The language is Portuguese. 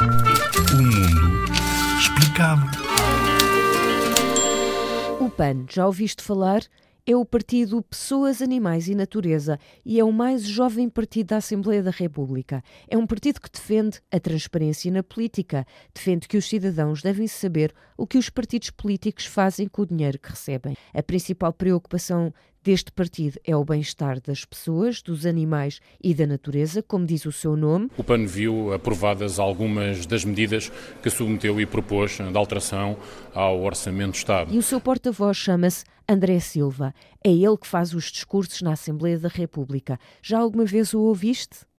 O mundo explicado. O PAN, já ouviste falar? É o partido Pessoas, Animais e Natureza e é o mais jovem partido da Assembleia da República. É um partido que defende a transparência na política, defende que os cidadãos devem saber o que os partidos políticos fazem com o dinheiro que recebem. A principal preocupação deste partido é o bem-estar das pessoas, dos animais e da natureza, como diz o seu nome. O PAN viu aprovadas algumas das medidas que submeteu e propôs de alteração ao Orçamento do Estado. E o seu porta-voz chama-se André Silva. É ele que faz os discursos na Assembleia da República. Já alguma vez o ouviste?